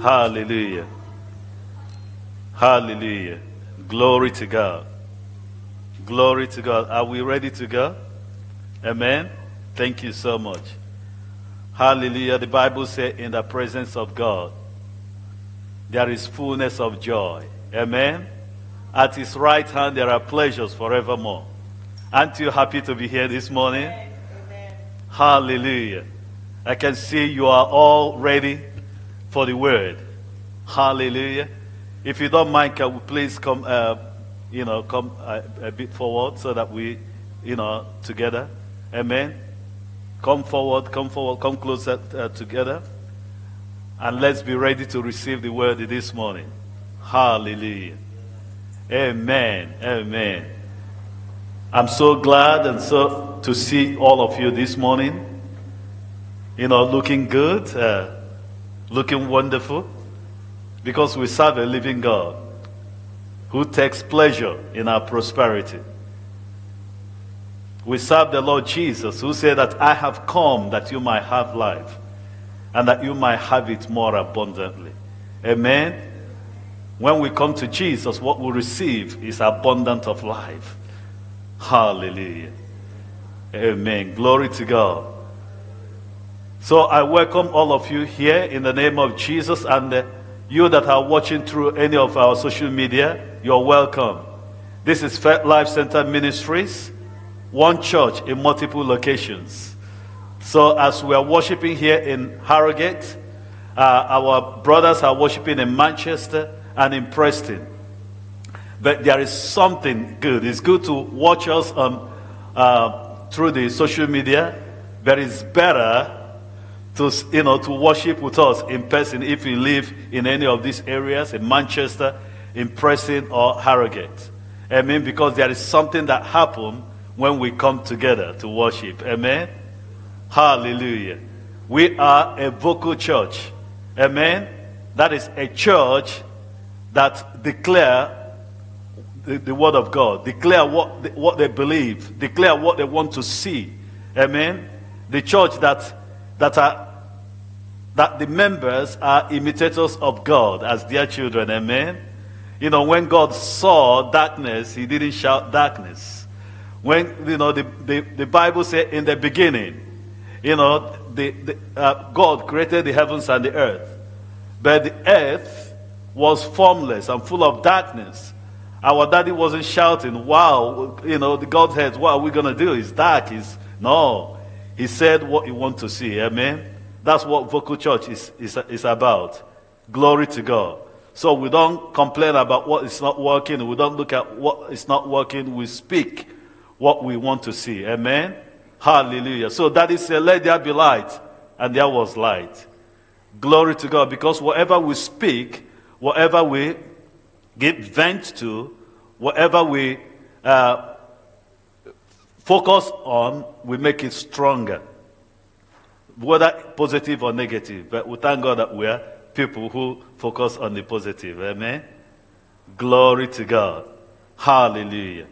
Hallelujah. Hallelujah. Glory to God. Glory to God. Are we ready to go? Amen. Thank you so much. Hallelujah. The Bible says, in the presence of God, there is fullness of joy. Amen. At his right hand, there are pleasures forevermore. Aren't you happy to be here this morning? Amen. Hallelujah. I can see you are all ready for the word. Hallelujah. If you don't mind, can we please come, uh, you know, come a, uh, a bit forward so that we, you know, together. Amen. Come forward, come forward, come closer uh, together. And let's be ready to receive the word this morning. Hallelujah. Amen. Amen. I'm so glad and so to see all of you this morning. You know, looking good, uh, looking wonderful, because we serve a living God who takes pleasure in our prosperity. We serve the Lord Jesus who said that I have come that you might have life and that you might have it more abundantly. Amen. When we come to Jesus, what we receive is abundant of life. Hallelujah. Amen. Glory to God. So I welcome all of you here in the name of Jesus and uh, you that are watching through any of our social media, you're welcome. This is Faith Life Center Ministries, one church in multiple locations. So as we are worshiping here in Harrogate, uh, our brothers are worshiping in Manchester, and in Preston. But there is something good. It's good to watch us on, uh, through the social media, but it's better to, you know, to worship with us in person if you live in any of these areas, in Manchester, in Preston, or Harrogate. Amen. Because there is something that happens when we come together to worship. Amen. Hallelujah. We are a vocal church. Amen. That is a church that declare the, the word of God, declare what what they believe, declare what they want to see. Amen. The church that that are that the members are imitators of God as their children. Amen. You know, when God saw darkness, he didn't shout darkness. When, you know, the, the, the Bible said in the beginning, you know, the, the uh, God created the heavens and the earth. But the earth was formless and full of darkness. Our daddy wasn't shouting, wow, you know, the Godhead, what are we going to do? It's dark. It's, no. He said what you want to see. Amen. That's what vocal church is, is, is about. Glory to God. So we don't complain about what is not working. We don't look at what is not working. We speak what we want to see. Amen. Hallelujah. So that is said, let there be light. And there was light. Glory to God. Because whatever we speak, whatever we give vent to, whatever we uh, focus on, we make it stronger. Whether positive or negative. But we thank God that we are people who focus on the positive. Amen. Glory to God. Hallelujah.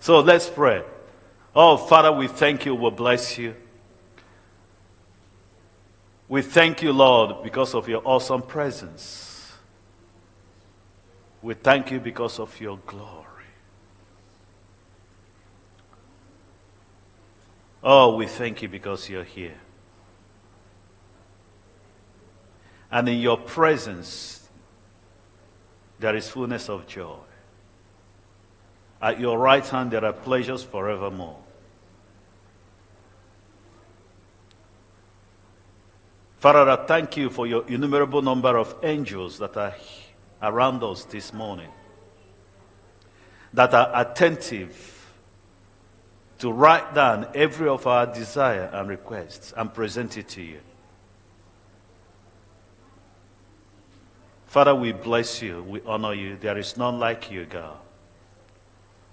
So let's pray. Oh, Father, we thank you. We bless you. We thank you, Lord, because of your awesome presence. We thank you because of your glory. Oh, we thank you because you're here. And in your presence, there is fullness of joy. At your right hand, there are pleasures forevermore. Father, I thank you for your innumerable number of angels that are around us this morning that are attentive to write down every of our desire and requests and present it to you. Father, we bless you. We honor you. There is none like you, God.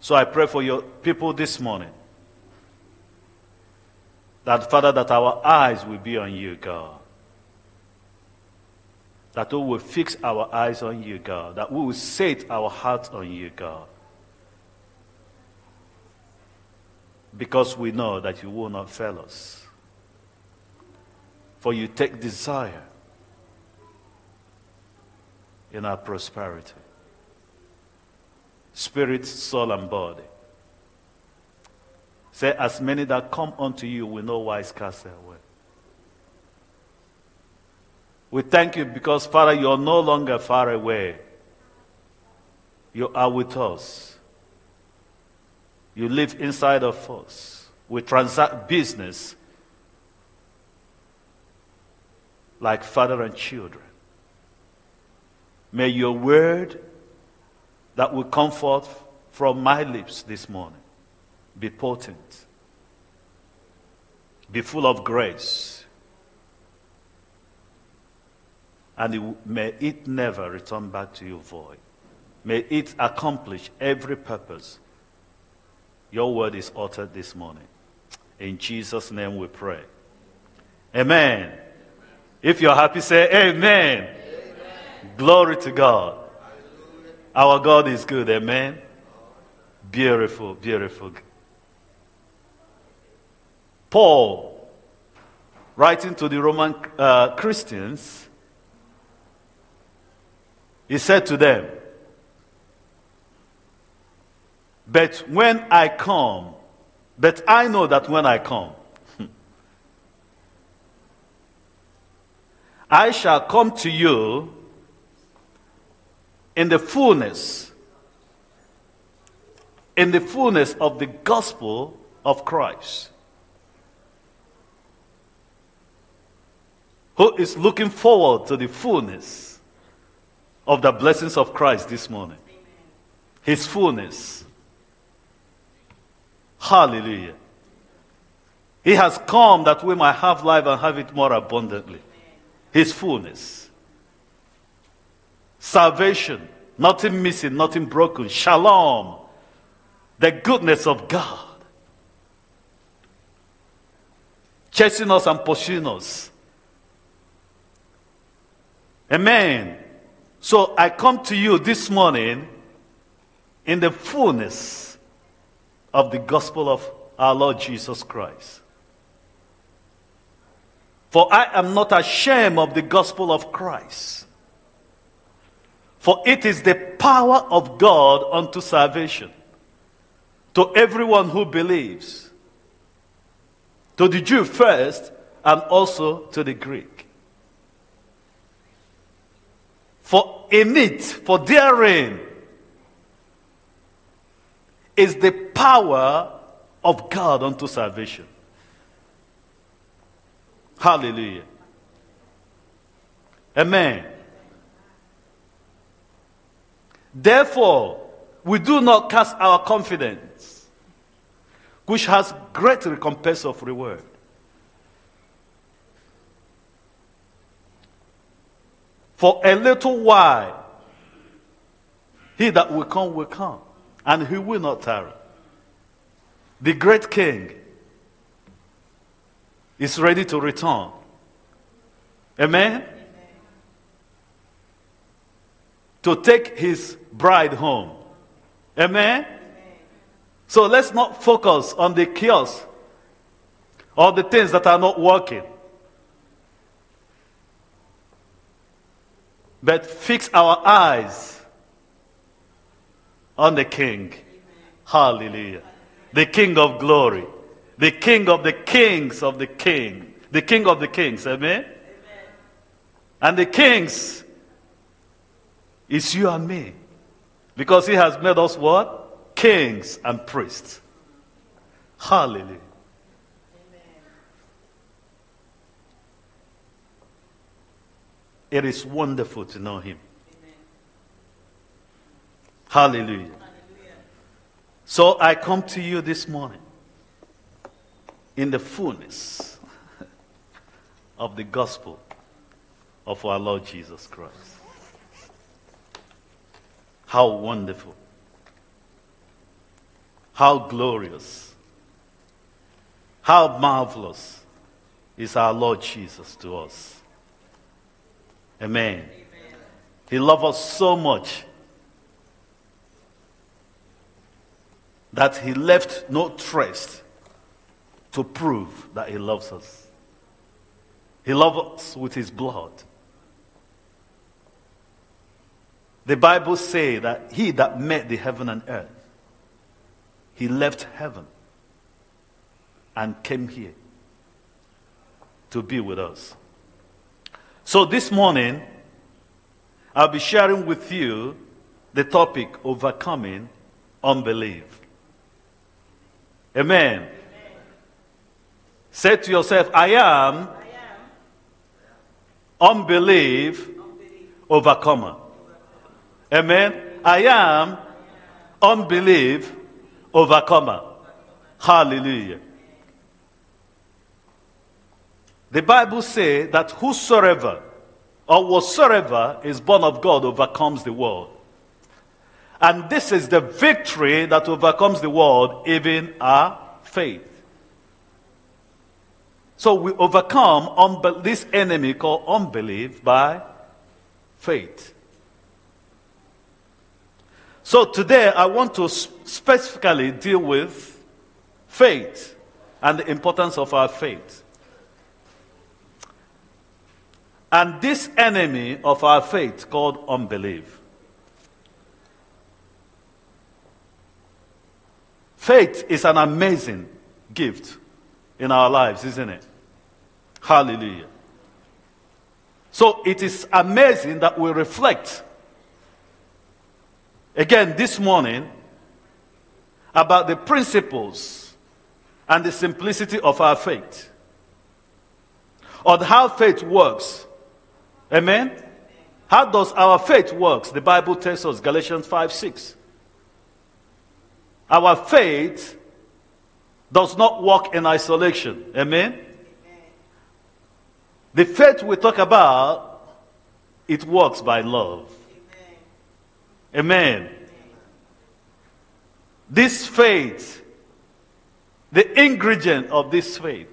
So I pray for your people this morning. That, Father, that our eyes will be on you, God that we will fix our eyes on you, God, that we will set our hearts on you, God. Because we know that you will not fail us. For you take desire in our prosperity. Spirit, soul, and body. Say, as many that come unto you will no wise cast away. We thank you because, Father, you are no longer far away. You are with us. You live inside of us. We transact business like father and children. May your word that will come forth from my lips this morning be potent, be full of grace, and it, may it never return back to you void. May it accomplish every purpose your word is uttered this morning. In Jesus' name we pray. Amen. If you're happy, say amen. amen. Glory to God. Our God is good. Amen. Beautiful, beautiful. Paul, writing to the Roman uh, Christians, he said to them, But when I come, but I know that when I come, I shall come to you in the fullness, in the fullness of the gospel of Christ. Who is looking forward to the fullness of the blessings of Christ this morning? His fullness. Hallelujah. He has come that we might have life and have it more abundantly. His fullness. Salvation. Nothing missing, nothing broken. Shalom. The goodness of God. Chasing us and pursuing us. Amen. So I come to you this morning in the fullness of the gospel of our Lord Jesus Christ. For I am not ashamed of the gospel of Christ. For it is the power of God unto salvation to everyone who believes, to the Jew first, and also to the Greek. For in it, for therein, is the power of God unto salvation. Hallelujah. Amen. Therefore, we do not cast our confidence, which has great recompense of reward. For a little while, he that will come will come, and he will not tarry. The great king is ready to return. Amen? To take his bride home. Amen? So let's not focus on the chaos or the things that are not working. But fix our eyes on the King. Hallelujah. The King of glory the king of the kings of the king. The king of the kings. Amen? Amen? And the kings is you and me. Because he has made us what? Kings and priests. Hallelujah. Amen. It is wonderful to know him. Hallelujah. So I come to you this morning in the fullness of the gospel of our Lord Jesus Christ. How wonderful. How glorious. How marvelous is our Lord Jesus to us. Amen. Amen. He loves us so much that he left no trace to prove that He loves us. He loves us with His blood. The Bible say that he that made the heaven and earth, he left heaven and came here to be with us. So this morning, I'll be sharing with you the topic overcoming unbelief. Amen. Say to yourself, I am, I am. Unbelief, unbelief, overcomer. Amen. I am unbelief overcomer. Hallelujah. The Bible says that whosoever or whatsoever is born of God overcomes the world. And this is the victory that overcomes the world, even our faith. So we overcome this enemy called unbelief by faith. So today I want to specifically deal with faith and the importance of our faith. And this enemy of our faith called unbelief. Faith is an amazing gift in our lives, isn't it? Hallelujah. So it is amazing that we reflect again this morning about the principles and the simplicity of our faith, or how faith works. Amen? How does our faith works? The Bible tells us, Galatians 5 6. Our faith does not work in isolation. Amen? The faith we talk about, it works by love. Amen. This faith, the ingredient of this faith,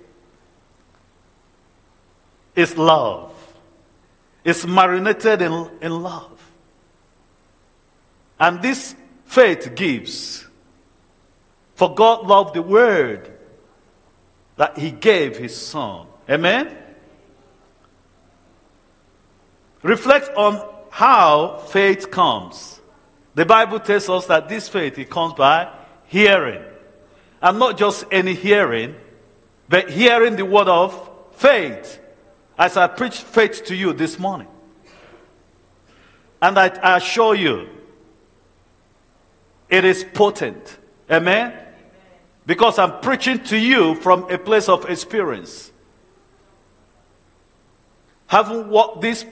is love. It's marinated in, in love. And this faith gives. For God loved the word that he gave his son. Amen? Reflect on how faith comes. The Bible tells us that this faith it comes by hearing. And not just any hearing, but hearing the word of faith. As I preach faith to you this morning. And I, I assure you, it is potent. Amen? Because I'm preaching to you from a place of experience. Having walked this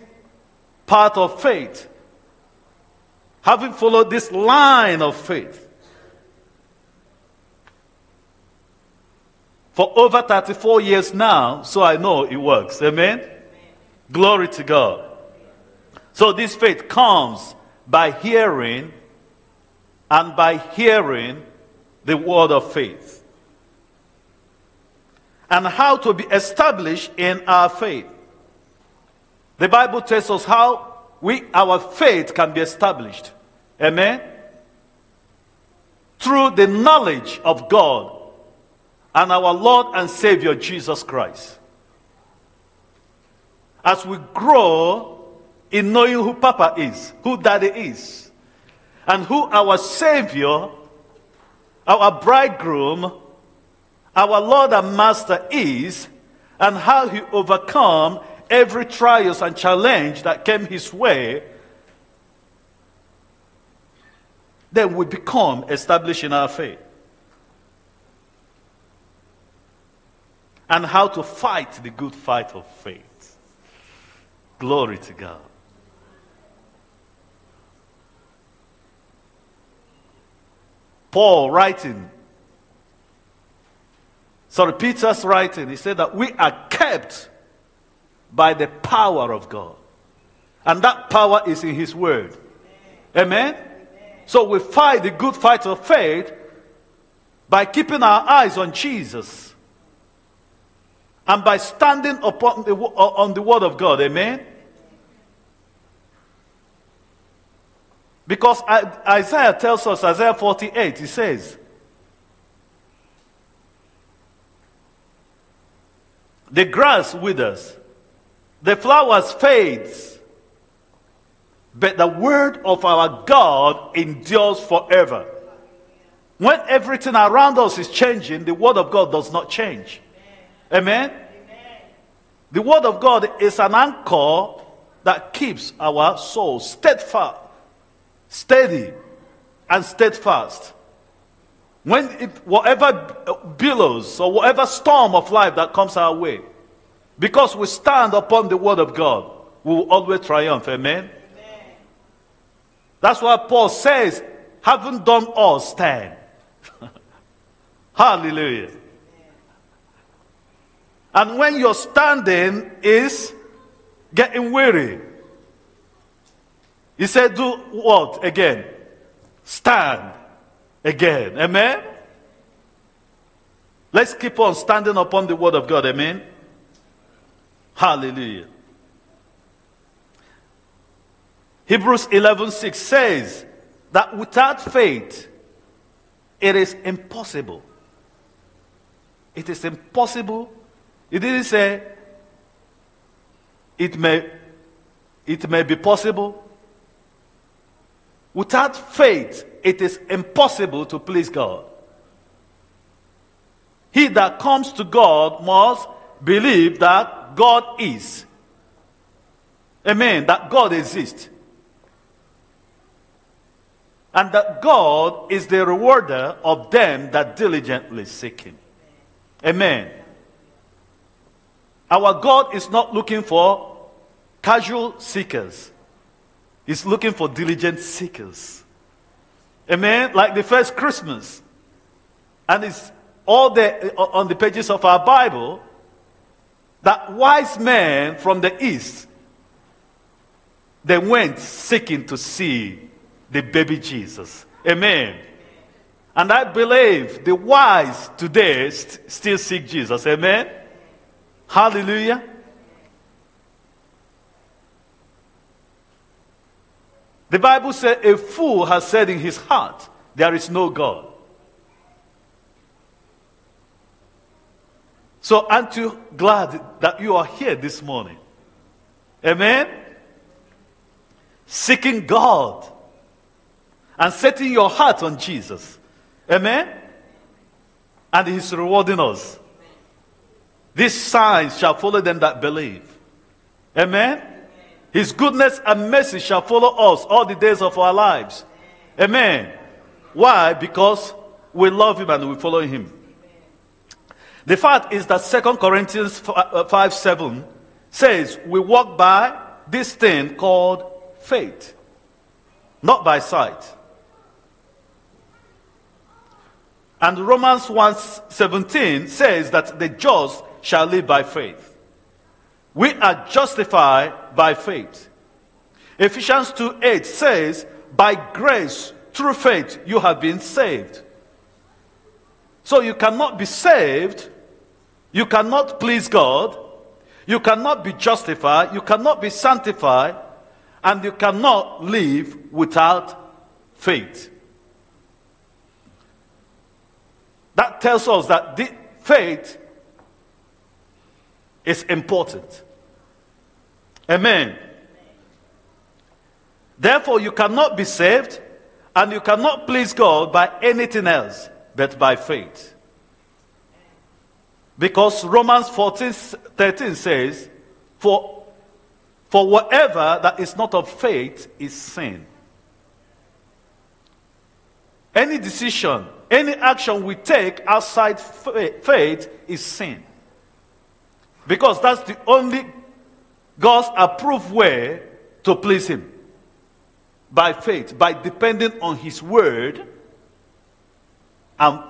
path of faith having followed this line of faith for over 34 years now, so I know it works. Amen? Amen? Glory to God. So this faith comes by hearing and by hearing the word of faith. And how to be established in our faith. The Bible tells us how we, our faith can be established. Amen? Through the knowledge of God and our Lord and Savior Jesus Christ. As we grow in knowing who Papa is, who Daddy is, and who our Savior, our bridegroom, our Lord and Master is, and how he overcome every trials and challenge that came his way, then we become established in our faith. And how to fight the good fight of faith. Glory to God. Paul writing, sorry, Peter's writing, he said that we are kept by the power of God. And that power is in His Word. Amen? So we fight the good fight of faith by keeping our eyes on Jesus and by standing upon the, on the Word of God. Amen? Because Isaiah tells us, Isaiah 48, he says, The grass withers the flowers fades, but the word of our God endures forever. When everything around us is changing, the word of God does not change. Amen? The word of God is an anchor that keeps our soul steadfast, steady, and steadfast. When it, whatever billows or whatever storm of life that comes our way, because we stand upon the word of God, we will always triumph. Amen? Amen. That's why Paul says, having done all, stand. Hallelujah. And when your standing is getting weary, he said, Do what again? Stand again. Amen? Let's keep on standing upon the word of God. Amen? Hallelujah. Hebrews 11:6 says that without faith it is impossible. It is impossible. It didn't say it may it may be possible. Without faith, it is impossible to please God. He that comes to God must believe that God is. Amen. That God exists. And that God is the rewarder of them that diligently seek Him. Amen. Our God is not looking for casual seekers, He's looking for diligent seekers. Amen. Like the first Christmas. And it's all there uh, on the pages of our Bible that wise men from the east they went seeking to see the baby Jesus. Amen. And I believe the wise today st- still seek Jesus. Amen. Hallelujah. The Bible says a fool has said in his heart, There is no God. So, aren't you glad that you are here this morning? Amen? Seeking God and setting your heart on Jesus. Amen? And He's rewarding us. These signs shall follow them that believe. Amen? His goodness and mercy shall follow us all the days of our lives. Amen. Why? Because we love him and we follow him. The fact is that 2 Corinthians 5, uh, 7 says we walk by this thing called faith, not by sight. And Romans 1 17 says that the just shall live by faith. We are justified by faith. Ephesians 2 8 says, By grace, through faith, you have been saved. So you cannot be saved, you cannot please God, you cannot be justified, you cannot be sanctified, and you cannot live without faith. That tells us that faith is important. Amen. Therefore, you cannot be saved and you cannot please God by anything else but by faith. Because Romans 14 13 says, For, for whatever that is not of faith is sin. Any decision, any action we take outside faith is sin. Because that's the only God's approved way to please Him. By faith, by depending on His word and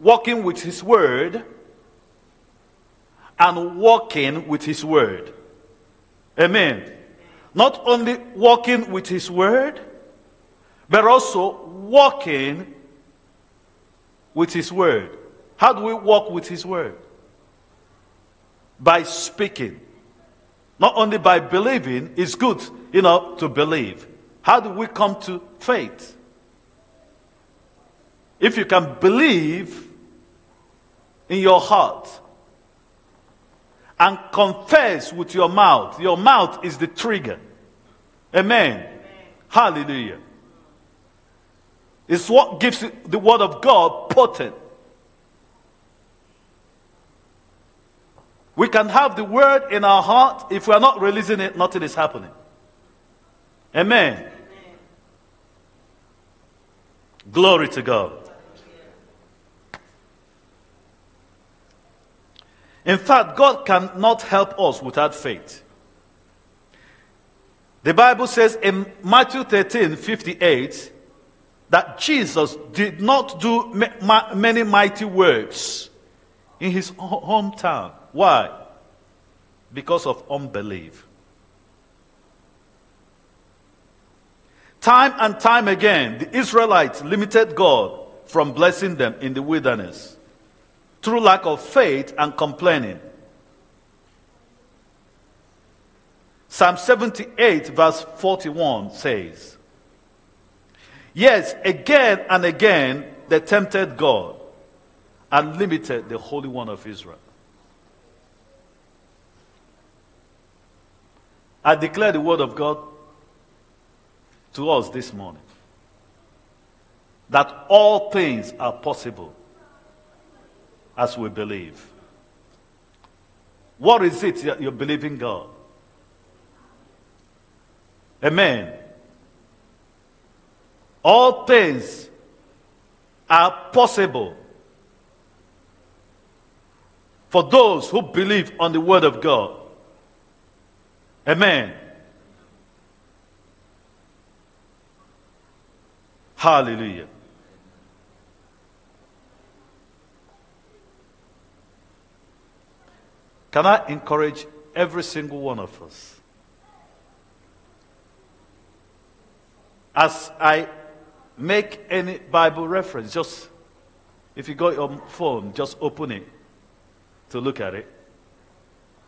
walking with His word and walking with His word. Amen. Not only walking with His word, but also walking with His word. How do we walk with His word? By speaking. Not only by believing, it's good, you know, to believe. How do we come to faith? If you can believe in your heart and confess with your mouth, your mouth is the trigger. Amen. Hallelujah. It's what gives the word of God potent. We can have the word in our heart. If we are not releasing it, nothing is happening. Amen. Amen. Glory to God. In fact, God cannot help us without faith. The Bible says in Matthew 13 58 that Jesus did not do many mighty works in his hometown. Why? Because of unbelief. Time and time again, the Israelites limited God from blessing them in the wilderness through lack of faith and complaining. Psalm 78, verse 41 says, Yes, again and again they tempted God and limited the Holy One of Israel. I declare the word of God to us this morning that all things are possible as we believe. What is it that you're believing God? Amen. All things are possible for those who believe on the Word of God. Amen. Hallelujah. Can I encourage every single one of us? As I make any Bible reference, just if you got your phone, just open it to look at it.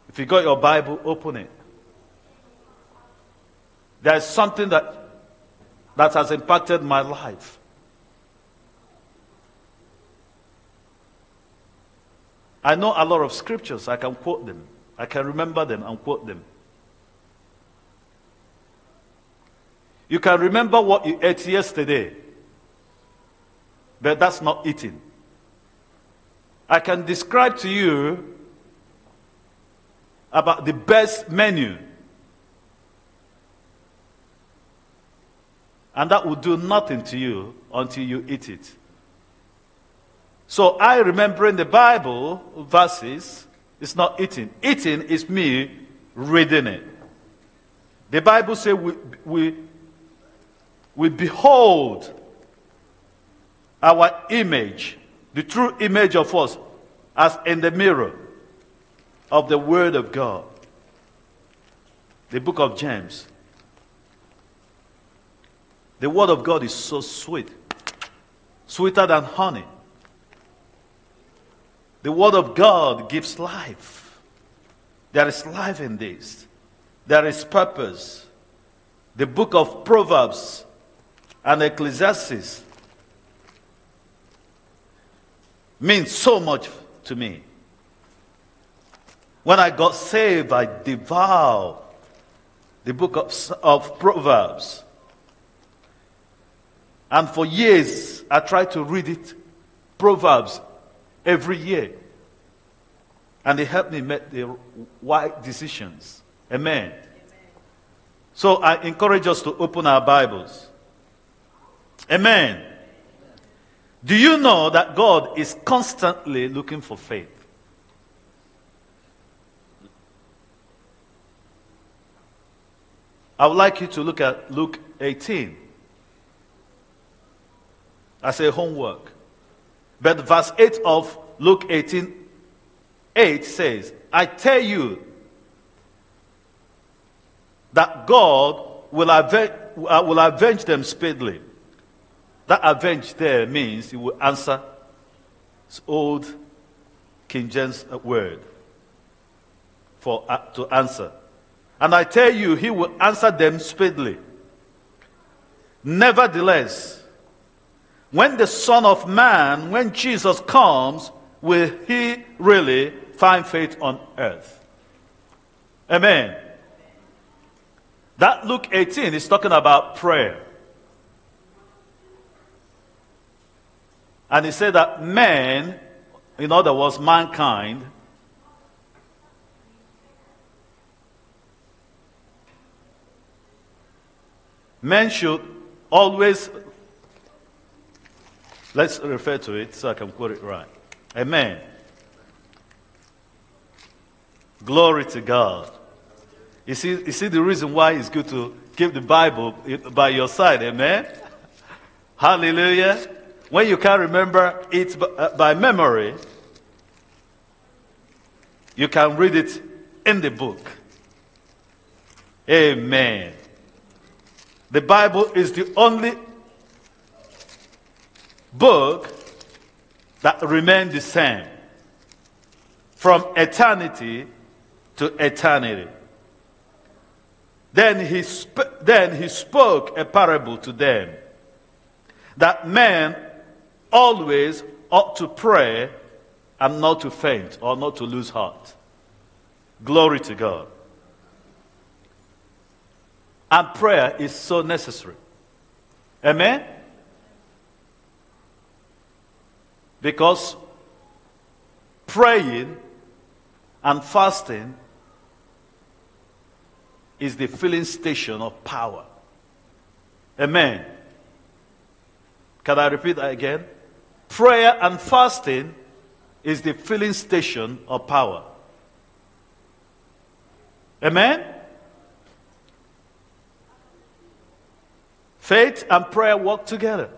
If you got your Bible, open it. There's something that that has impacted my life. I know a lot of scriptures. I can quote them. I can remember them and quote them. You can remember what you ate yesterday, but that's not eating. I can describe to you about the best menu, and that will do nothing to you until you eat it. So I remember in the Bible verses it's not eating. Eating is me reading it. The Bible says we, we, we behold our image, the true image of us, as in the mirror of the Word of God. The book of James. The Word of God is so sweet, sweeter than honey. The Word of God gives life. There is life in this, there is purpose. The book of Proverbs and Ecclesiastes means so much to me. When I got saved, I devoured the book of, of Proverbs. And for years, I tried to read it, Proverbs, every year. And they helped me make the right decisions. Amen. Amen. So I encourage us to open our Bibles. Amen. Do you know that God is constantly looking for faith? I would like you to look at Luke 18 as a homework. But verse 8 of Luke 18 8 says, I tell you that God will avenge, uh, will avenge them speedily. That avenge there means he will answer. It's old King James word for uh, to answer. And I tell you, he will answer them speedily. Nevertheless, when the Son of Man, when Jesus comes, will he really find faith on earth? Amen. That Luke 18 is talking about prayer. And he said that man, in other words, mankind, men should always, let's refer to it so I can quote it right. Amen. Glory to God. You see, you see the reason why it's good to keep the Bible by your side. Amen. Hallelujah. When you can't remember it uh, by memory, you can read it in the book. Amen. The Bible is the only book that remains the same from eternity to eternity. Then he, sp- then he spoke a parable to them that men always ought to pray and not to faint or not to lose heart. Glory to God. And prayer is so necessary. Amen? Because praying and fasting is the filling station of power. Amen. Can I repeat that again? Prayer and fasting is the filling station of power. Amen? Faith and prayer work together.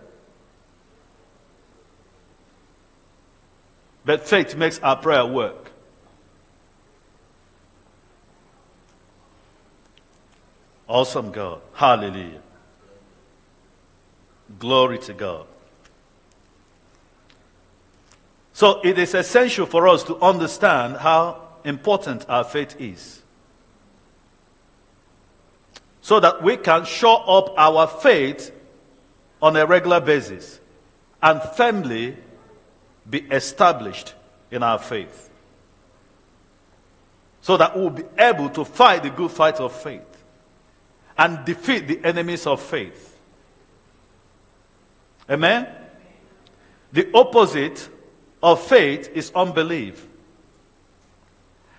But faith makes our prayer work. Awesome God. Hallelujah. Glory to God. So it is essential for us to understand how important our faith is. So that we can show up our faith on a regular basis and firmly be established in our faith. So that we'll be able to fight the good fight of faith and defeat the enemies of faith. Amen? The opposite of faith is unbelief.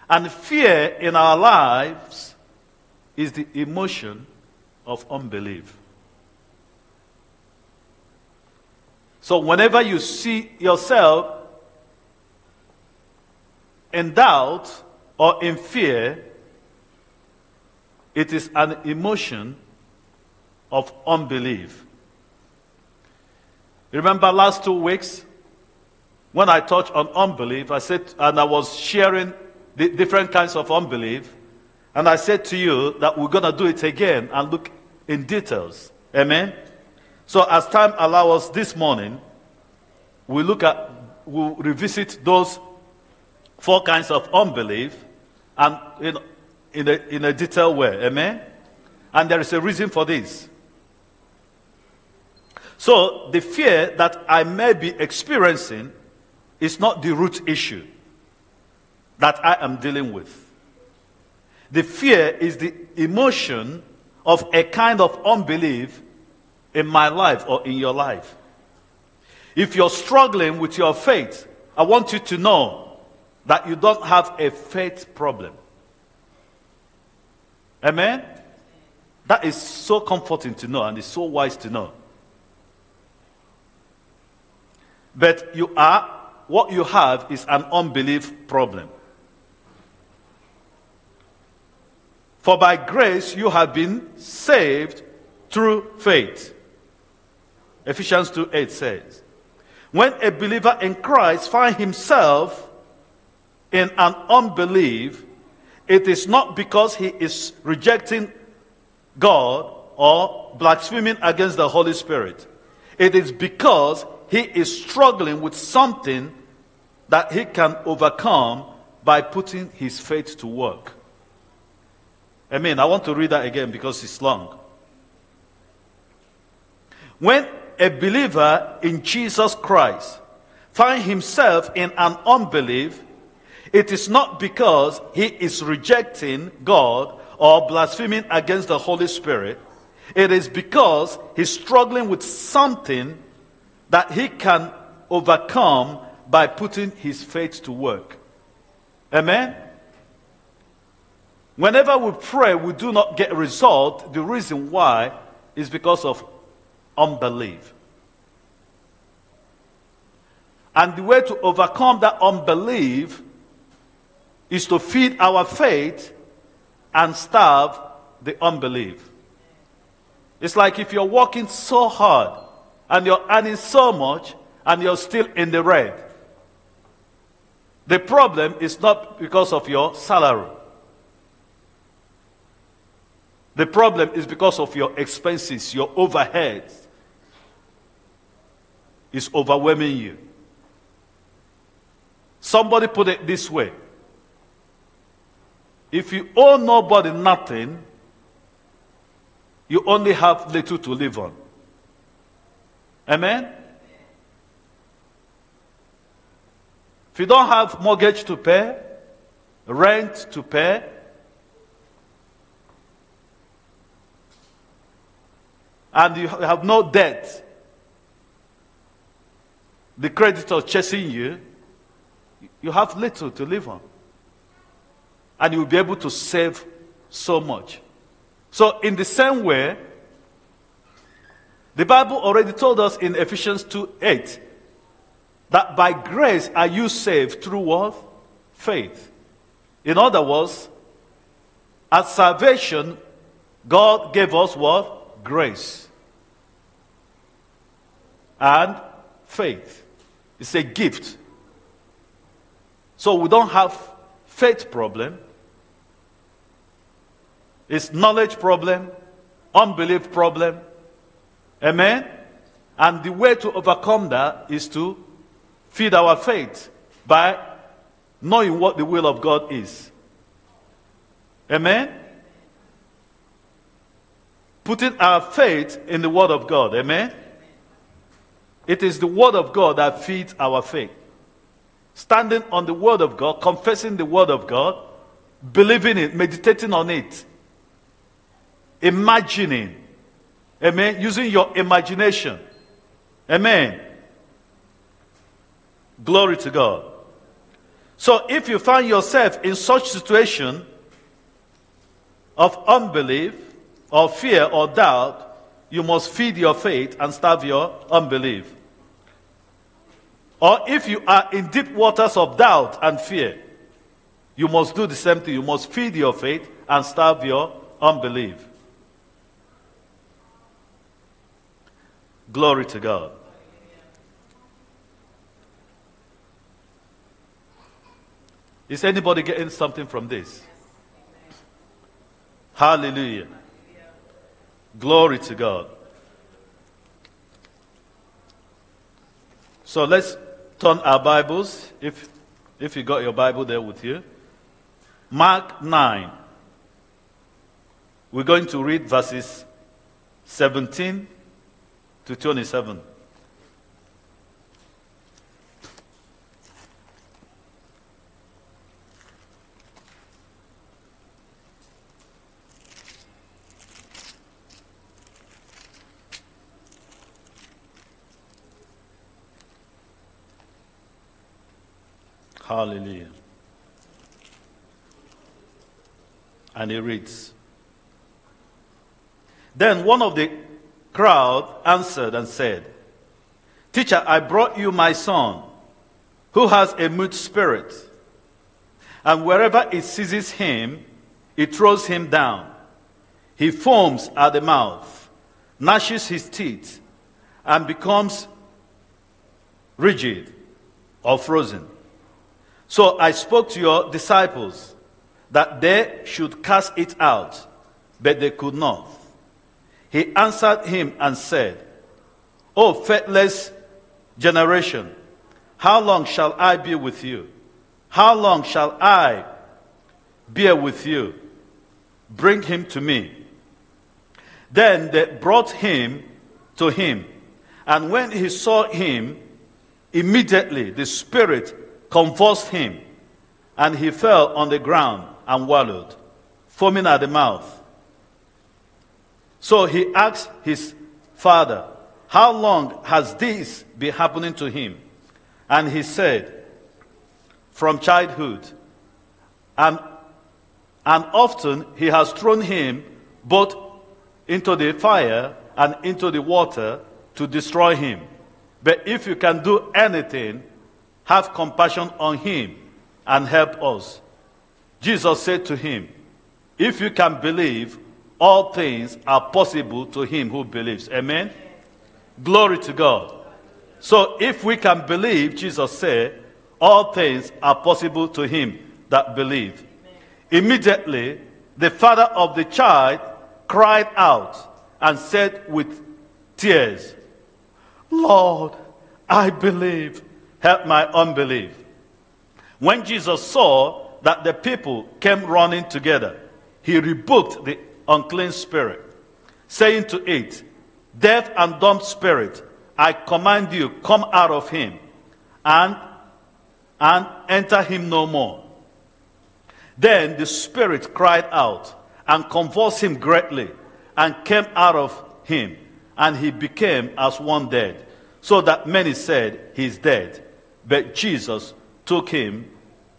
And fear in our lives is the emotion of unbelief. So, whenever you see yourself in doubt or in fear, it is an emotion of unbelief. Remember last two weeks when I touched on unbelief, I said, and I was sharing the different kinds of unbelief, and I said to you that we're going to do it again and look in details. Amen? So, as time allows us this morning, we look at, we'll revisit those four kinds of unbelief and know, in a, in a detailed way. Amen? And there is a reason for this. So, the fear that I may be experiencing is not the root issue that I am dealing with. The fear is the emotion of a kind of unbelief in my life or in your life. If you're struggling with your faith, I want you to know that you don't have a faith problem. Amen? That is so comforting to know and it's so wise to know. But you are, what you have is an unbelief problem. For by grace you have been saved through faith. Ephesians 2 8 says. When a believer in Christ finds himself in an unbelief, it is not because he is rejecting God or blaspheming against the Holy Spirit. It is because he is struggling with something that he can overcome by putting his faith to work. I I want to read that again because it's long. When a believer in Jesus Christ finds himself in an unbelief, it is not because he is rejecting God or blaspheming against the Holy Spirit, it is because he's struggling with something that he can overcome by putting his faith to work. Amen? Whenever we pray, we do not get a result. The reason why is because of unbelief. And the way to overcome that unbelief is to feed our faith and starve the unbelief. It's like if you're working so hard and you're earning so much and you're still in the red. The problem is not because of your salary. The problem is because of your expenses, your overheads is overwhelming you. Somebody put it this way. If you owe nobody nothing, you only have little to live on. Amen? If you don't have mortgage to pay, rent to pay, and you have no debt, the creditor chasing you, you have little to live on. And you'll be able to save so much. So, in the same way, the Bible already told us in Ephesians 2 8 that by grace are you saved through what? Faith. In other words, at salvation, God gave us what? Grace. And faith. It's a gift. So we don't have faith problem. It's knowledge problem, unbelief problem. Amen? And the way to overcome that is to feed our faith by knowing what the will of God is. Amen? Putting our faith in the Word of God. Amen? It is the Word of God that feeds our faith. Standing on the Word of God, confessing the Word of God, believing it, meditating on it imagining. Amen. Using your imagination. Amen. Glory to God. So if you find yourself in such situation of unbelief or fear or doubt, you must feed your faith and starve your unbelief. Or if you are in deep waters of doubt and fear, you must do the same thing. You must feed your faith and starve your unbelief. Glory to God. Is anybody getting something from this? Hallelujah. Glory to God. So let's turn our Bibles, if, if you got your Bible there with you. Mark 9. We're going to read verses 17 to 27. Hallelujah. And he reads Then one of the crowd answered and said, Teacher, I brought you my son, who has a mute spirit. And wherever it seizes him, it throws him down. He foams at the mouth, gnashes his teeth, and becomes rigid or frozen. So I spoke to your disciples that they should cast it out, but they could not. He answered him and said, O faithless generation, how long shall I be with you? How long shall I bear with you? Bring him to me. Then they brought him to him. And when he saw him, immediately the Spirit convulsed him, and he fell on the ground and wallowed, foaming at the mouth. So he asked his father, How long has this been happening to him? And he said, From childhood. And, and often he has thrown him both into the fire and into the water to destroy him. But if you can do anything, have compassion on him and help us. Jesus said to him, If you can believe, all things are possible to him who believes. Amen? Glory to God. So if we can believe, Jesus said, all things are possible to him that believe. Immediately, the father of the child cried out and said with tears, Lord, I believe, help my unbelief. When Jesus saw that the people came running together, he rebuked the unclean spirit, saying to it, Deaf and dumb spirit, I command you, come out of him and, and enter him no more. Then the spirit cried out and convulsed him greatly and came out of him, and he became as one dead, so that many said, He is dead. But Jesus took him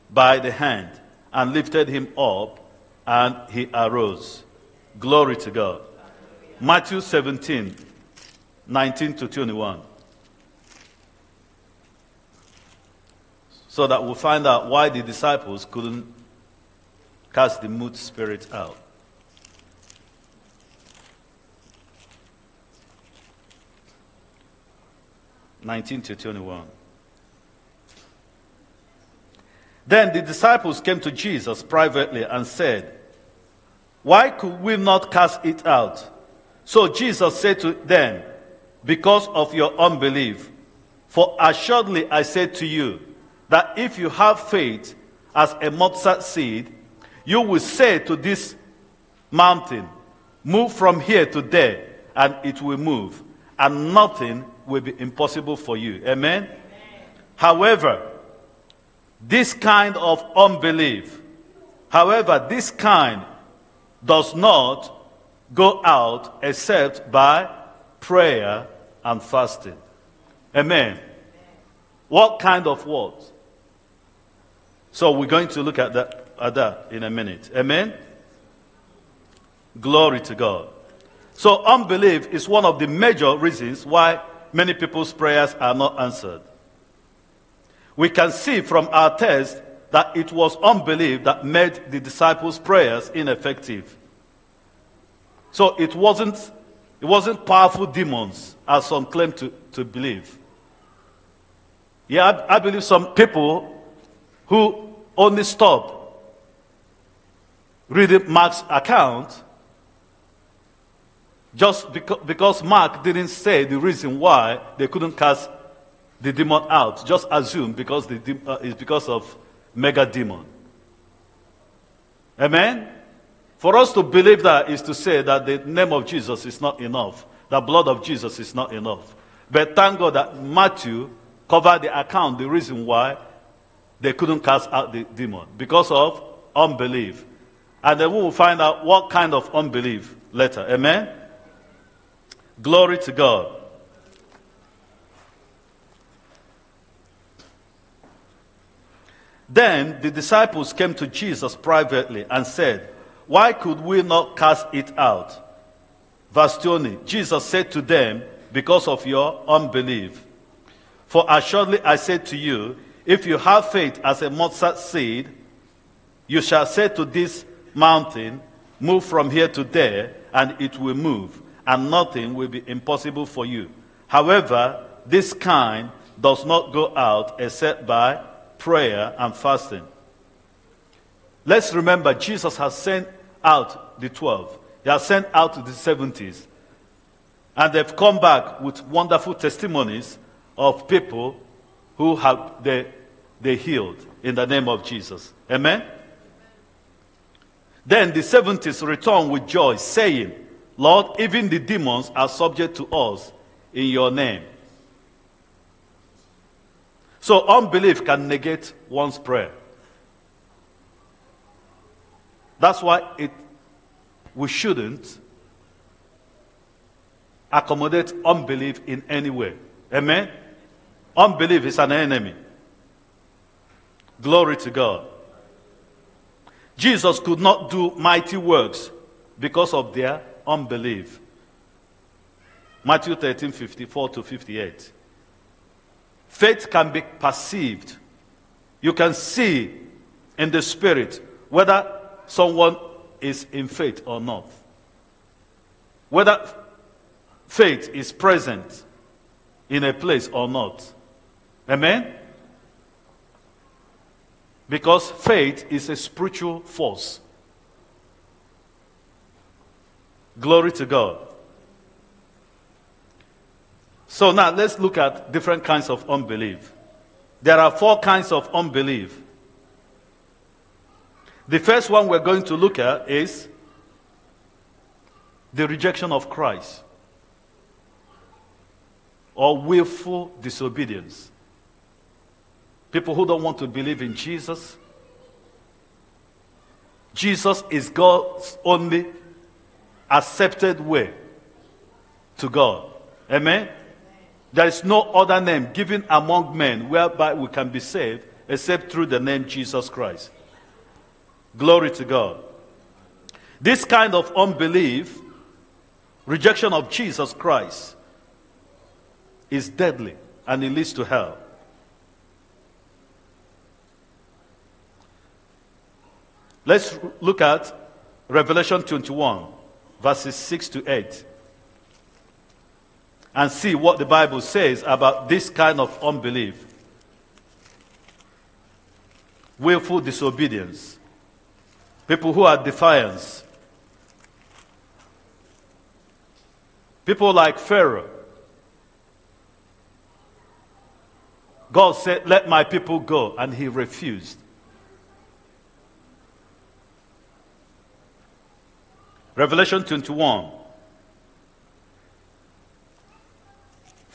by the hand and lifted him up, and he arose. Glory to God. Matthew 17, 19 to 21. So that we'll find out why the disciples couldn't cast the mute spirit out. Nineteen to twenty-one. Then the disciples came to Jesus privately and said, why could we not cast it out? So Jesus said to them, Because of your unbelief. For assuredly I say to you, that if you have faith as a mustard seed, you will say to this mountain, Move from here to there, and it will move, and nothing will be impossible for you. Amen? Amen. However, this kind of unbelief, however, this kind does not go out except by prayer and fasting. Amen. What kind of what? So we're going to look at that, at that in a minute. Amen. Glory to God. So unbelief is one of the major reasons why many people's prayers are not answered. We can see from our text that it was unbelief that made the disciples' prayers ineffective. So it wasn't, it wasn't powerful demons, as some claim to, to believe. Yeah, I, I believe some people who only stop reading Mark's account just because, because Mark didn't say the reason why they couldn't cast the demon out. Just assume because the, uh, it's because of mega demon. Amen? For us to believe that is to say that the name of Jesus is not enough. The blood of Jesus is not enough. But thank God that Matthew covered the account, the reason why they couldn't cast out the demon. Because of unbelief. And then we will find out what kind of unbelief later. Amen? Glory to God. Then the disciples came to Jesus privately and said, Why could we not cast it out? Verse 20 Jesus said to them, Because of your unbelief. For assuredly I say to you, if you have faith as a mustard seed, you shall say to this mountain, Move from here to there, and it will move, and nothing will be impossible for you. However, this kind does not go out except by prayer, and fasting. Let's remember, Jesus has sent out the 12. He has sent out the 70s. And they've come back with wonderful testimonies of people who have they, they healed in the name of Jesus. Amen? Then the 70s returned with joy, saying, Lord, even the demons are subject to us in your name. So unbelief can negate one's prayer. That's why it, we shouldn't accommodate unbelief in any way. Amen? Unbelief is an enemy. Glory to God. Jesus could not do mighty works because of their unbelief. Matthew 13 54 to 58. Faith can be perceived. You can see in the spirit whether someone is in faith or not. Whether faith is present in a place or not. Amen? Because faith is a spiritual force. Glory to God. So now let's look at different kinds of unbelief. There are four kinds of unbelief. The first one we're going to look at is the rejection of Christ or willful disobedience. People who don't want to believe in Jesus. Jesus is God's only accepted way to God. Amen? There is no other name given among men whereby we can be saved except through the name Jesus Christ. Glory to God. This kind of unbelief, rejection of Jesus Christ, is deadly and it leads to hell. Let's look at Revelation 21, verses 6 to 8, and see what the Bible says about this kind of unbelief willful disobedience, people who are defiance, people like Pharaoh. God said, Let my people go, and he refused. Revelation 21,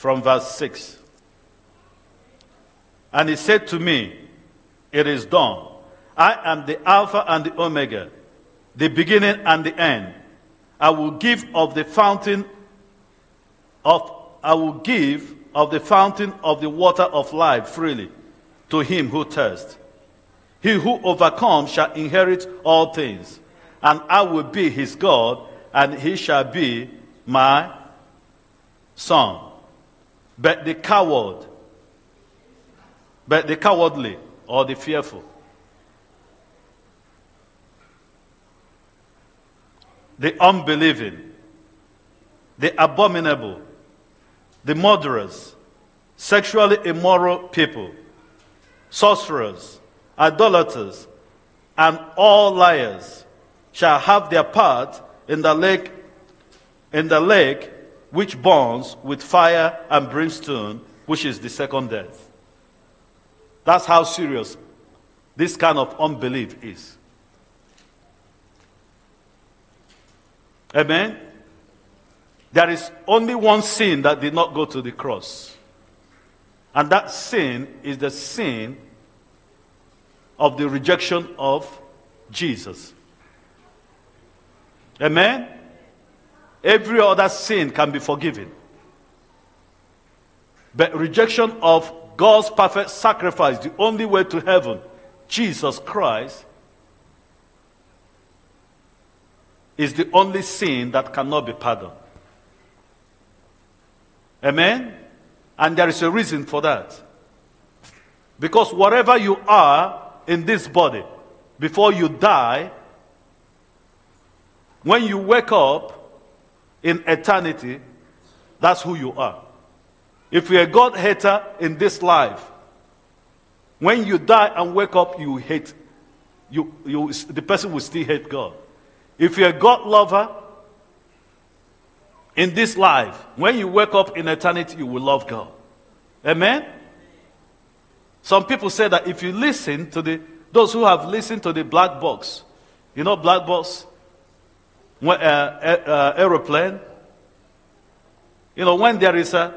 from verse 6. And he said to me, It is done. I am the Alpha and the Omega, the beginning and the end. I will give of the fountain of I will give of the fountain of the water of life freely to him who thirsts. He who overcomes shall inherit all things and I will be his God, and he shall be my son. But the coward, but the cowardly or the fearful, the unbelieving, the abominable, the murderers, sexually immoral people, sorcerers, idolaters, and all liars shall have their part in the lake in the lake which burns with fire and brimstone, which is the second death. That's how serious this kind of unbelief is. Amen. There is only one sin that did not go to the cross. And that sin is the sin of the rejection of Jesus. Amen? Every other sin can be forgiven. But rejection of God's perfect sacrifice, the only way to heaven, Jesus Christ, is the only sin that cannot be pardoned. Amen? And there is a reason for that. Because whatever you are in this body, before you die, when you wake up in eternity, that's who you are. If you're a God hater in this life, when you die and wake up, you hate, you, you, the person will still hate God. If you're a God lover in this life, when you wake up in eternity, you will love God. Amen? Some people say that if you listen to the, those who have listened to the black box, you know, black box, uh, uh, aeroplane. You know, when there is a,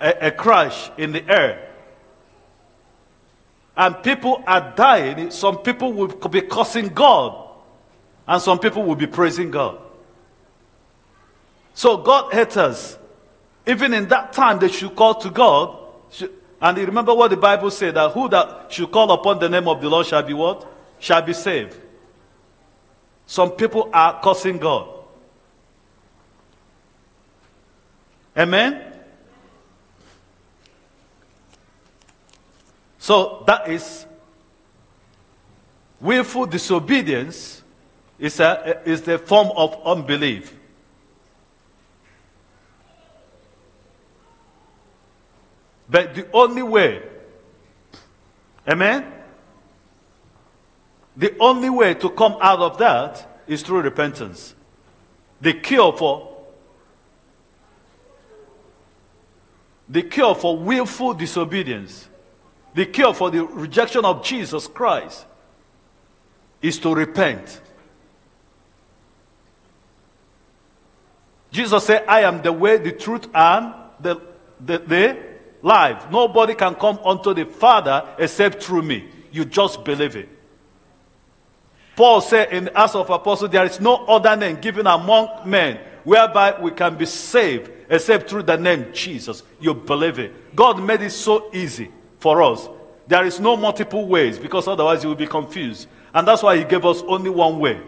a, a crash in the air and people are dying, some people will be cursing God And some people will be praising God. So God hates us. Even in that time, they should call to God. And remember what the Bible said that who that should call upon the name of the Lord shall be what? Shall be saved. Some people are cursing God. Amen? So that is willful disobedience is, a, is the form of unbelief. But the only way, amen? The only way to come out of that is through repentance. The cure for the cure for willful disobedience, the cure for the rejection of Jesus Christ is to repent. Jesus said, I am the way, the truth, and the, the, the life. Nobody can come unto the Father except through me. You just believe it. Paul said in the Acts of Apostles, there is no other name given among men whereby we can be saved except through the name Jesus. You believe it. God made it so easy for us. There is no multiple ways because otherwise you will be confused. And that's why he gave us only one way.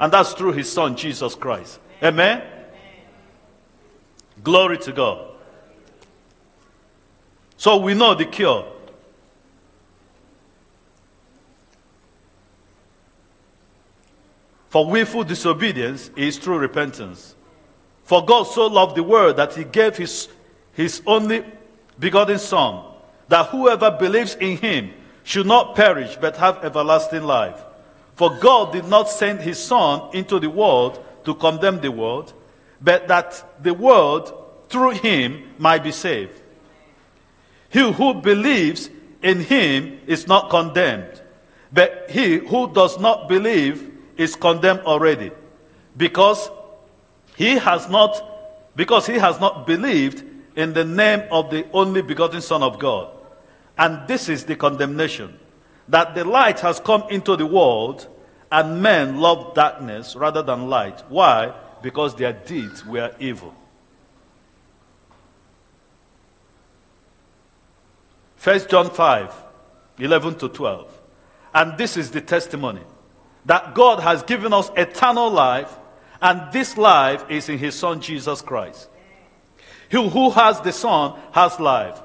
And that's through his son, Jesus Christ. Amen? Amen. Glory to God. So we know the cure. For willful disobedience is true repentance. For God so loved the world that he gave his, his only begotten Son, that whoever believes in him should not perish but have everlasting life. For God did not send his Son into the world to condemn the world, but that the world through him might be saved. He who believes in him is not condemned, but he who does not believe is condemned already, because he has not because he has not believed in the name of the only begotten Son of God. And this is the condemnation that the light has come into the world, and men love darkness rather than light. Why? Because their deeds were evil. 1 John 5 11 to 12. And this is the testimony that God has given us eternal life, and this life is in His Son Jesus Christ. He who has the Son has life.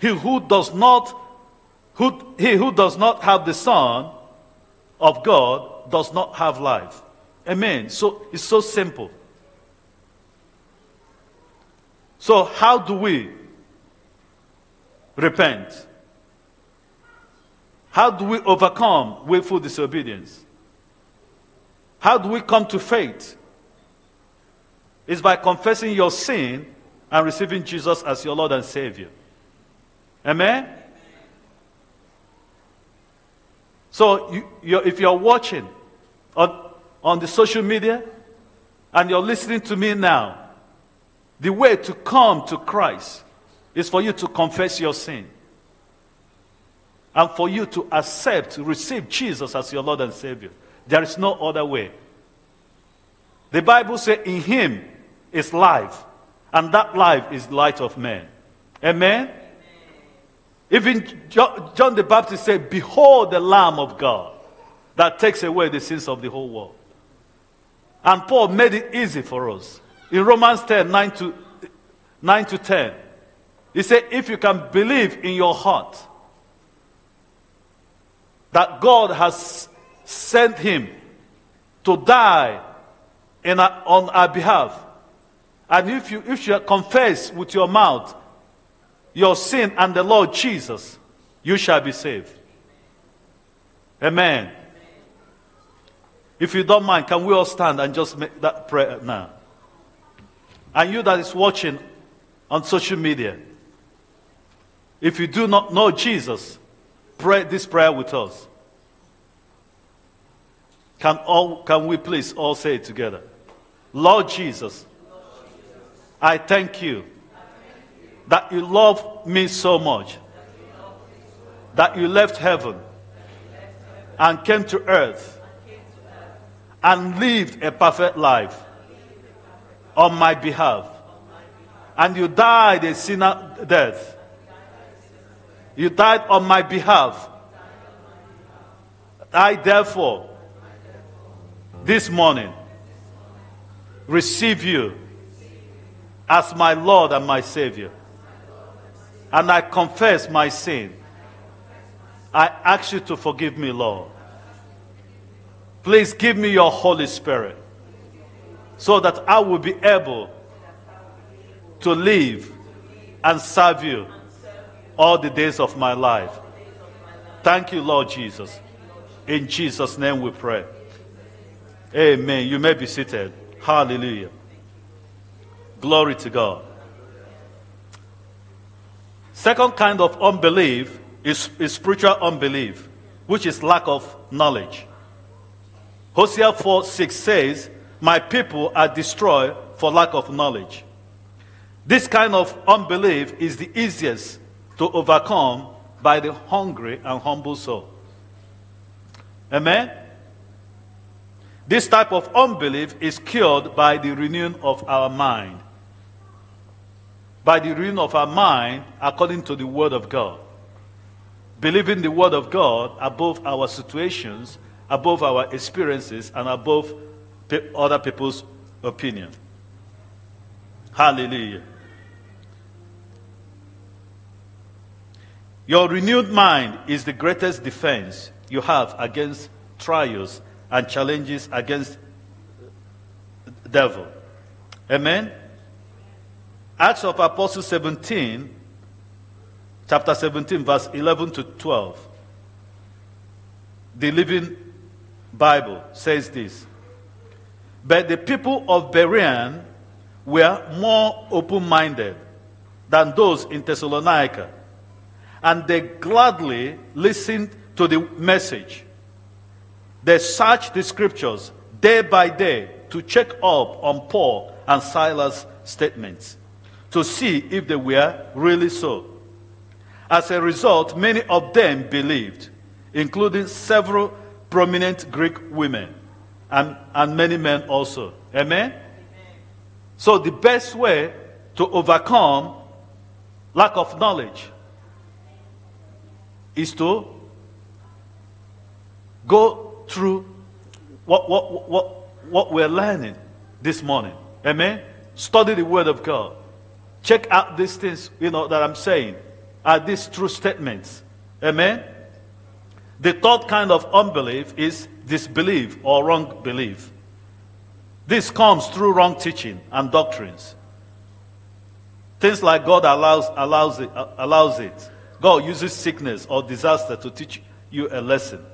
He who does not, who, he who does not have the Son of God does not have life. Amen. So it's so simple. So how do we repent? How do we overcome willful disobedience? How do we come to faith? It's by confessing your sin and receiving Jesus as your Lord and Savior. Amen? So, you, you're, if you're watching on, on the social media and you're listening to me now, the way to come to Christ is for you to confess your sin and for you to accept, receive Jesus as your Lord and Savior. There is no other way. The Bible says, In Him is life, and that life is light of men. Amen? Even John the Baptist said, Behold the Lamb of God that takes away the sins of the whole world. And Paul made it easy for us. In Romans 10 9 to, 9 to 10, he said, If you can believe in your heart that God has sent him to die in a, on our behalf, and if you, if you confess with your mouth your sin and the Lord Jesus, you shall be saved. Amen. If you don't mind, can we all stand and just make that prayer now? And you that is watching on social media, if you do not know Jesus, pray this prayer with us. Can, all, can we please all say it together? Lord Jesus, I thank you that you love me so much, that you left heaven and came to earth and lived a perfect life on my behalf. And you died a sinner death. You died on my behalf. I therefore, this morning, receive you as my Lord and my Savior. And I confess my sin. I ask you to forgive me, Lord. Please give me your Holy Spirit so that I will be able to live and serve you all the days of my life. Thank you, Lord Jesus. In Jesus' name we pray. Amen. You may be seated. Hallelujah. Glory to God. Second kind of unbelief is, is spiritual unbelief, which is lack of knowledge. Hosea 4 6 says, My people are destroyed for lack of knowledge. This kind of unbelief is the easiest to overcome by the hungry and humble soul. Amen? This type of unbelief is cured by the renewing of our mind. By the renewing of our mind according to the Word of God. Believing the Word of God above our situations, above our experiences, and above other people's opinion. Hallelujah. Your renewed mind is the greatest defense you have against trials and challenges against the devil. Amen. Acts of Apostles 17, chapter 17, verse 11 to 12. The Living Bible says this. But the people of Berean were more open minded than those in Thessalonica and they gladly listened to the message. They searched the scriptures day by day to check up on Paul and Silas' statements to see if they were really so. As a result, many of them believed, including several prominent Greek women and, and many men also. Amen? Amen? So, the best way to overcome lack of knowledge is to go through what, what, what, what we're learning this morning. Amen? Study the Word of God. Check out these things, you know, that I'm saying. Are these true statements? Amen? The third kind of unbelief is disbelief or wrong belief. This comes through wrong teaching and doctrines. Things like God allows, allows, it, uh, allows it. God uses sickness or disaster to teach you a lesson.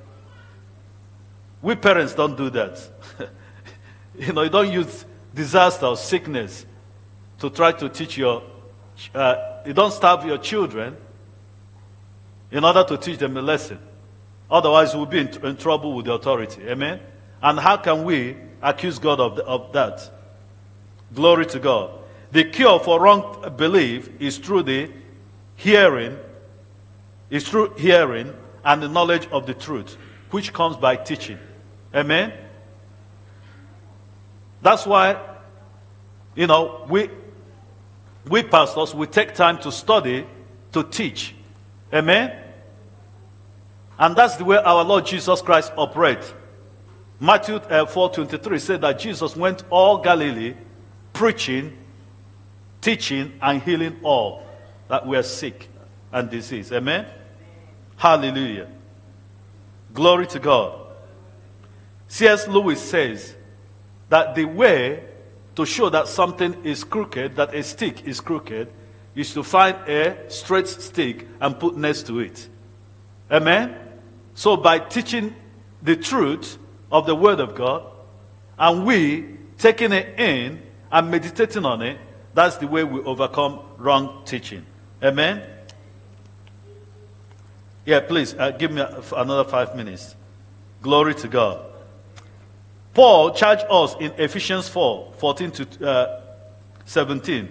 We parents don't do that. you know, you don't use disaster or sickness to try to teach your, uh, you don't starve your children in order to teach them a lesson. Otherwise, we'll be in, in trouble with the authority. Amen? And how can we accuse God of, the, of that? Glory to God. The cure for wrong belief is through the hearing is through hearing and the knowledge of the truth, which comes by teaching. Amen? That's why, you know, we, we pastors, we take time to study, to teach. Amen? And that's the way our Lord Jesus Christ operates. Matthew uh, 4.23 said that Jesus went all Galilee preaching, teaching, and healing all that were sick and diseased. Amen? Hallelujah. Glory to God. C.S. Lewis says that the way to show that something is crooked, that a stick is crooked, is to find a straight stick and put next to it. Amen? So, by teaching the truth of the Word of God, and we taking it in and meditating on it, that's the way we overcome wrong teaching. Amen? Yeah, please, uh, give me another five minutes. Glory to God. Paul charged us in Ephesians 4 14 to uh, 17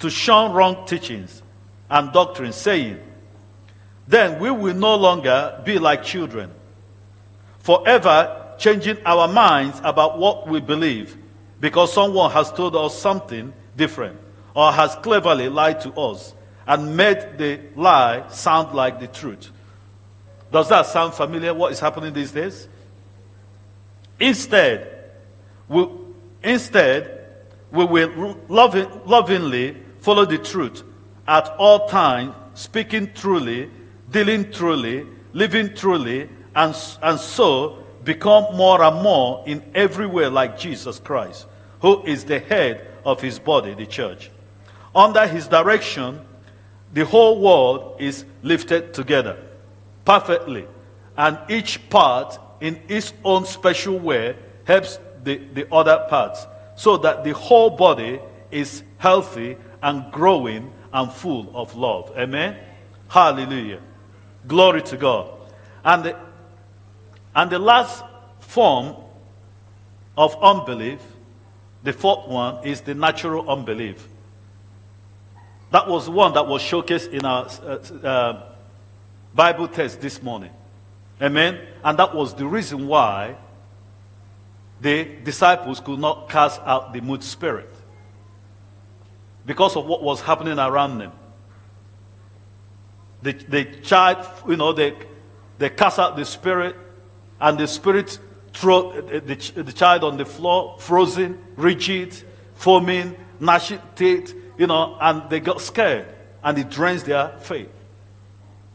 to shun wrong teachings and doctrines, saying, Then we will no longer be like children, forever changing our minds about what we believe because someone has told us something different or has cleverly lied to us and made the lie sound like the truth. Does that sound familiar? What is happening these days? Instead, we, instead, we will loving, lovingly follow the truth at all times, speaking truly, dealing truly, living truly, and, and so become more and more in every way like Jesus Christ, who is the head of his body, the church. Under his direction, the whole world is lifted together perfectly, and each part in its own special way helps the, the other parts, so that the whole body is healthy and growing and full of love. Amen? Hallelujah. Glory to God. And the, and the last form of unbelief, the fourth one, is the natural unbelief. That was one that was showcased in our uh, uh, Bible text this morning. Amen. And that was the reason why the disciples could not cast out the mute spirit because of what was happening around them. The, the child, you know, they, they cast out the spirit, and the spirit threw the, the, the child on the floor, frozen, rigid, foaming, gnashing teeth, you know, and they got scared, and it drains their faith.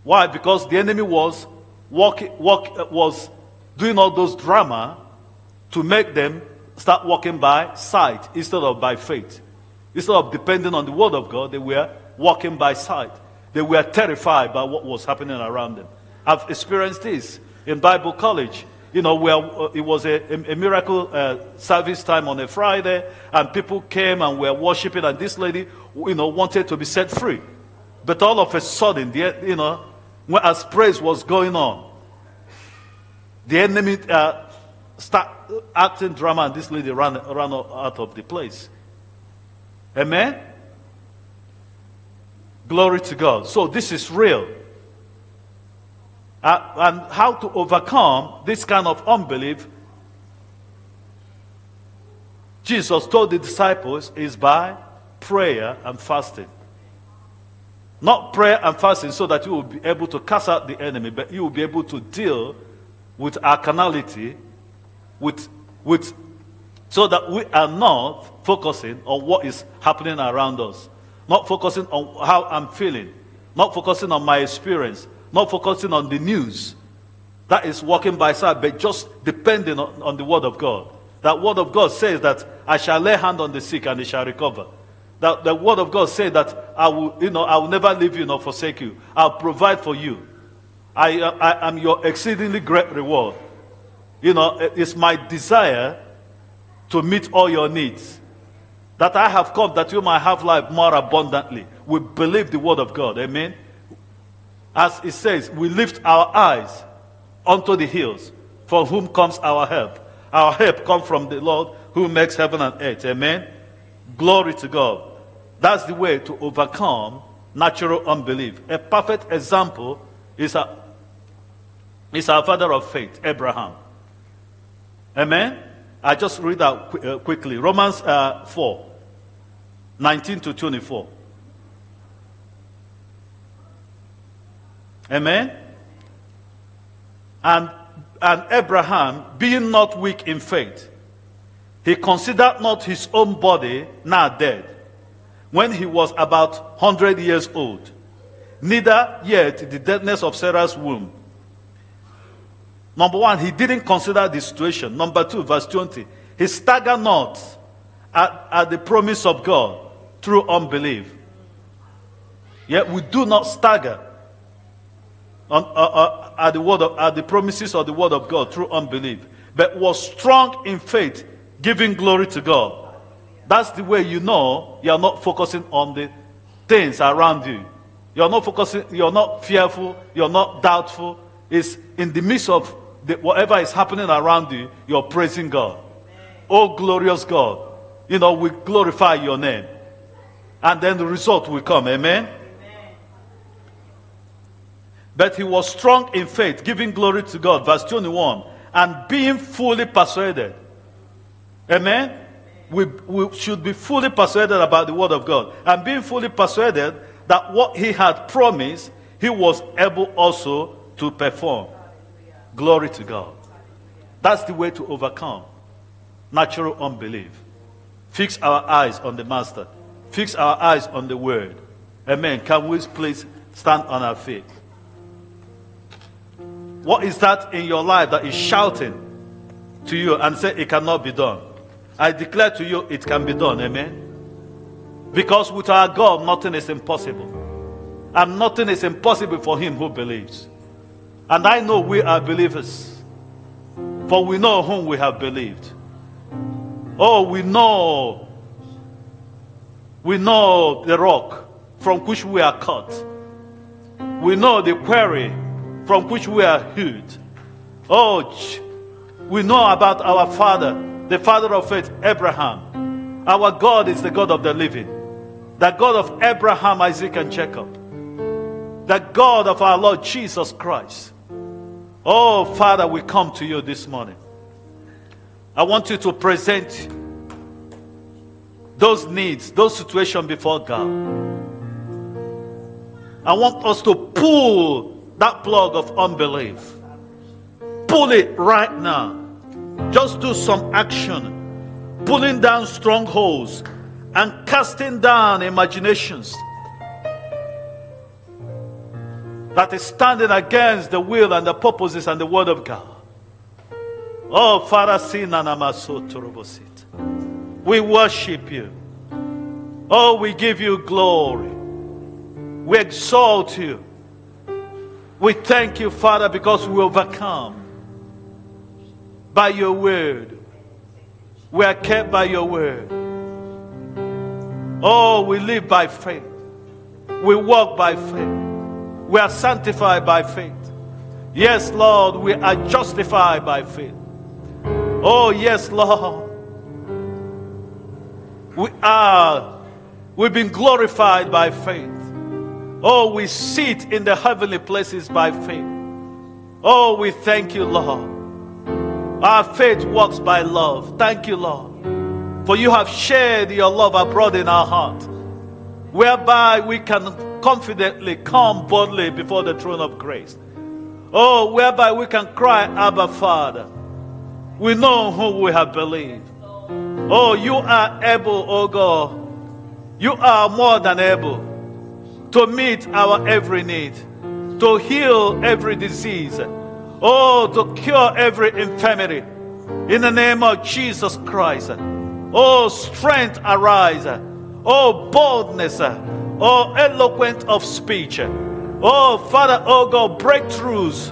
Why? Because the enemy was was doing all those drama to make them start walking by sight instead of by faith. Instead of depending on the word of God, they were walking by sight. They were terrified by what was happening around them. I've experienced this in Bible college. You know, where uh, it was a, a miracle uh, service time on a Friday, and people came and were worshiping, and this lady, you know, wanted to be set free. But all of a sudden, the, you know, when, as praise was going on, the enemy uh, start acting drama, and this lady ran, ran out of the place. Amen? Glory to God. So this is real. Uh, and how to overcome this kind of unbelief, Jesus told the disciples, is by prayer and fasting. Not prayer and fasting so that you will be able to cast out the enemy, but you will be able to deal with our carnality, with, with, so that we are not focusing on what is happening around us, not focusing on how I'm feeling, not focusing on my experience, not focusing on the news. That is walking by sight, but just depending on, on the word of God. That word of God says that I shall lay hand on the sick and they shall recover. That the word of God says that I will, you know, I will never leave you nor forsake you. I'll provide for you. I, I am your exceedingly great reward. You know, it's my desire to meet all your needs. That I have come that you might have life more abundantly. We believe the word of God. Amen. As it says, we lift our eyes unto the hills, from whom comes our help. Our help comes from the Lord who makes heaven and earth. Amen. Glory to God. That's the way to overcome natural unbelief. A perfect example is, a, is our father of faith, Abraham. Amen? I just read that qu- uh, quickly. Romans uh, 4, 19 to 24. Amen? And, and Abraham, being not weak in faith, he considered not his own body now dead, when he was about 100 years old, neither yet the deadness of Sarah's womb. Number one, he didn't consider the situation. Number two, verse 20, he staggered not at, at the promise of God through unbelief. Yet we do not stagger on, uh, uh, at, the word of, at the promises of the word of God through unbelief, but was strong in faith giving glory to God. That's the way you know you are not focusing on the things around you. You're not focusing, you're not fearful, you're not doubtful. It's in the midst of the, whatever is happening around you, you're praising God. Oh, glorious God. You know, we glorify your name. And then the result will come. Amen? But he was strong in faith, giving glory to God. Verse 21. and being fully persuaded. Amen? We, we should be fully persuaded about the Word of God and being fully persuaded that what He had promised, He was able also to perform. Glory to God. That's the way to overcome natural unbelief. Fix our eyes on the Master, fix our eyes on the Word. Amen. Can we please stand on our feet? What is that in your life that is shouting to you and say it cannot be done? I declare to you it can be done. Amen. Because with our God, nothing is impossible. And nothing is impossible for him who believes. And I know we are believers. For we know whom we have believed. Oh, we know. We know the rock from which we are cut. We know the quarry from which we are healed. Oh, we know about our father, the father of faith, Abraham. Our God is the God of the living, the God of Abraham, Isaac, and Jacob, the God of our Lord Jesus Christ. Oh, Father, we come to you this morning. I want you to present those needs, those situations before God. I want us to pull that plug of unbelief. Pull it right now. Just do some action, pulling down strongholds and casting down imaginations that is standing against the will and the purposes and the word of God. Oh, Father, we worship you. Oh, we give you glory. We exalt you. We thank you, Father, because we overcome by your word. We are kept by your word. Oh, we live by faith. We walk by faith. We are sanctified by faith. Yes, Lord, we are justified by faith. Oh, yes, Lord. We are, we've been glorified by faith. Oh, we sit in the heavenly places by faith. Oh, we thank you, Lord. Our faith works by love. Thank you, Lord. For you have shared your love abroad in our heart, whereby we can confidently come boldly before the throne of grace. Oh, whereby we can cry, Abba, Father. We know who we have believed. Oh, you are able, oh God. You are more than able to meet our every need, to heal every disease, oh, to cure every infirmity. In the name of Jesus Christ. Oh, strength arise. Oh, boldness. Oh, eloquent of speech. Oh, Father, oh God, breakthroughs.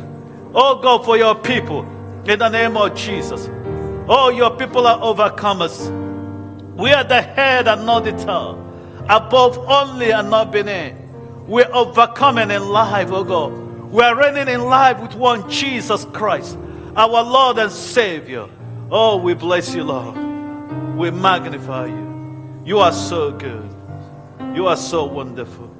Oh God, for your people. In the name of Jesus. Oh, your people are overcomers. We are the head and not the tail. Above only and not beneath. We're overcoming in life, oh God. We're reigning in life with one Jesus Christ, our Lord and Savior. Oh, we bless you, Lord. We magnify you. You are so good. You are so wonderful.